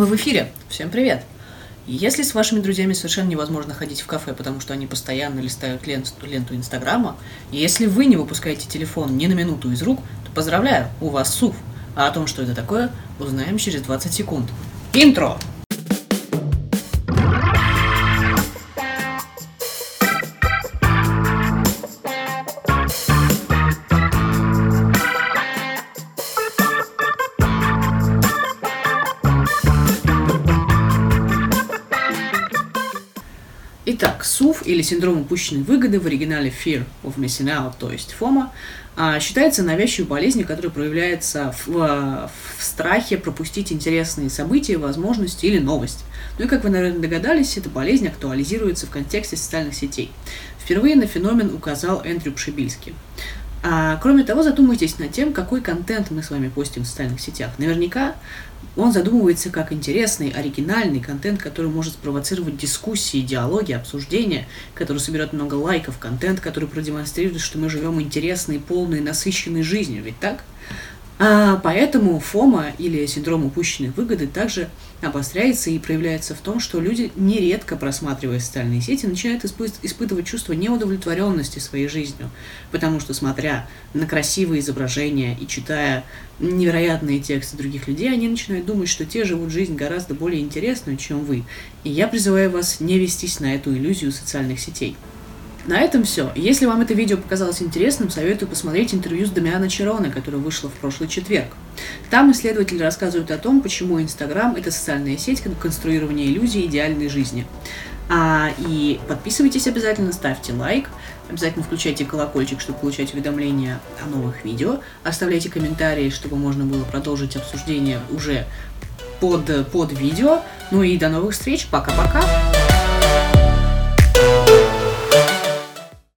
Мы в эфире. Всем привет. Если с вашими друзьями совершенно невозможно ходить в кафе, потому что они постоянно листают ленту, Инстаграма, и если вы не выпускаете телефон ни на минуту из рук, то поздравляю, у вас СУВ. А о том, что это такое, узнаем через 20 секунд. Интро! Итак, СУФ или синдром упущенной выгоды в оригинале Fear of Missing Out, то есть ФОМА, а, считается навязчивой болезнью, которая проявляется в, в страхе пропустить интересные события, возможности или новость. Ну и, как вы, наверное, догадались, эта болезнь актуализируется в контексте социальных сетей. Впервые на феномен указал Эндрю Пшибильский. А, кроме того, задумайтесь над тем, какой контент мы с вами постим в социальных сетях. Наверняка он задумывается как интересный, оригинальный контент, который может спровоцировать дискуссии, диалоги, обсуждения, который соберет много лайков, контент, который продемонстрирует, что мы живем интересной, полной, насыщенной жизнью. Ведь так? А, поэтому ФОМа или синдром упущенной выгоды также обостряется и проявляется в том, что люди, нередко просматривая социальные сети, начинают испы- испытывать чувство неудовлетворенности своей жизнью, потому что, смотря на красивые изображения и читая невероятные тексты других людей, они начинают думать, что те живут жизнь гораздо более интересную, чем вы. И я призываю вас не вестись на эту иллюзию социальных сетей. На этом все. Если вам это видео показалось интересным, советую посмотреть интервью с Дамиана Чероне, которое вышло в прошлый четверг. Там исследователи рассказывают о том, почему Инстаграм – это социальная сеть конструирования иллюзий идеальной жизни. А, и подписывайтесь обязательно, ставьте лайк, обязательно включайте колокольчик, чтобы получать уведомления о новых видео, оставляйте комментарии, чтобы можно было продолжить обсуждение уже под, под видео. Ну и до новых встреч, пока-пока!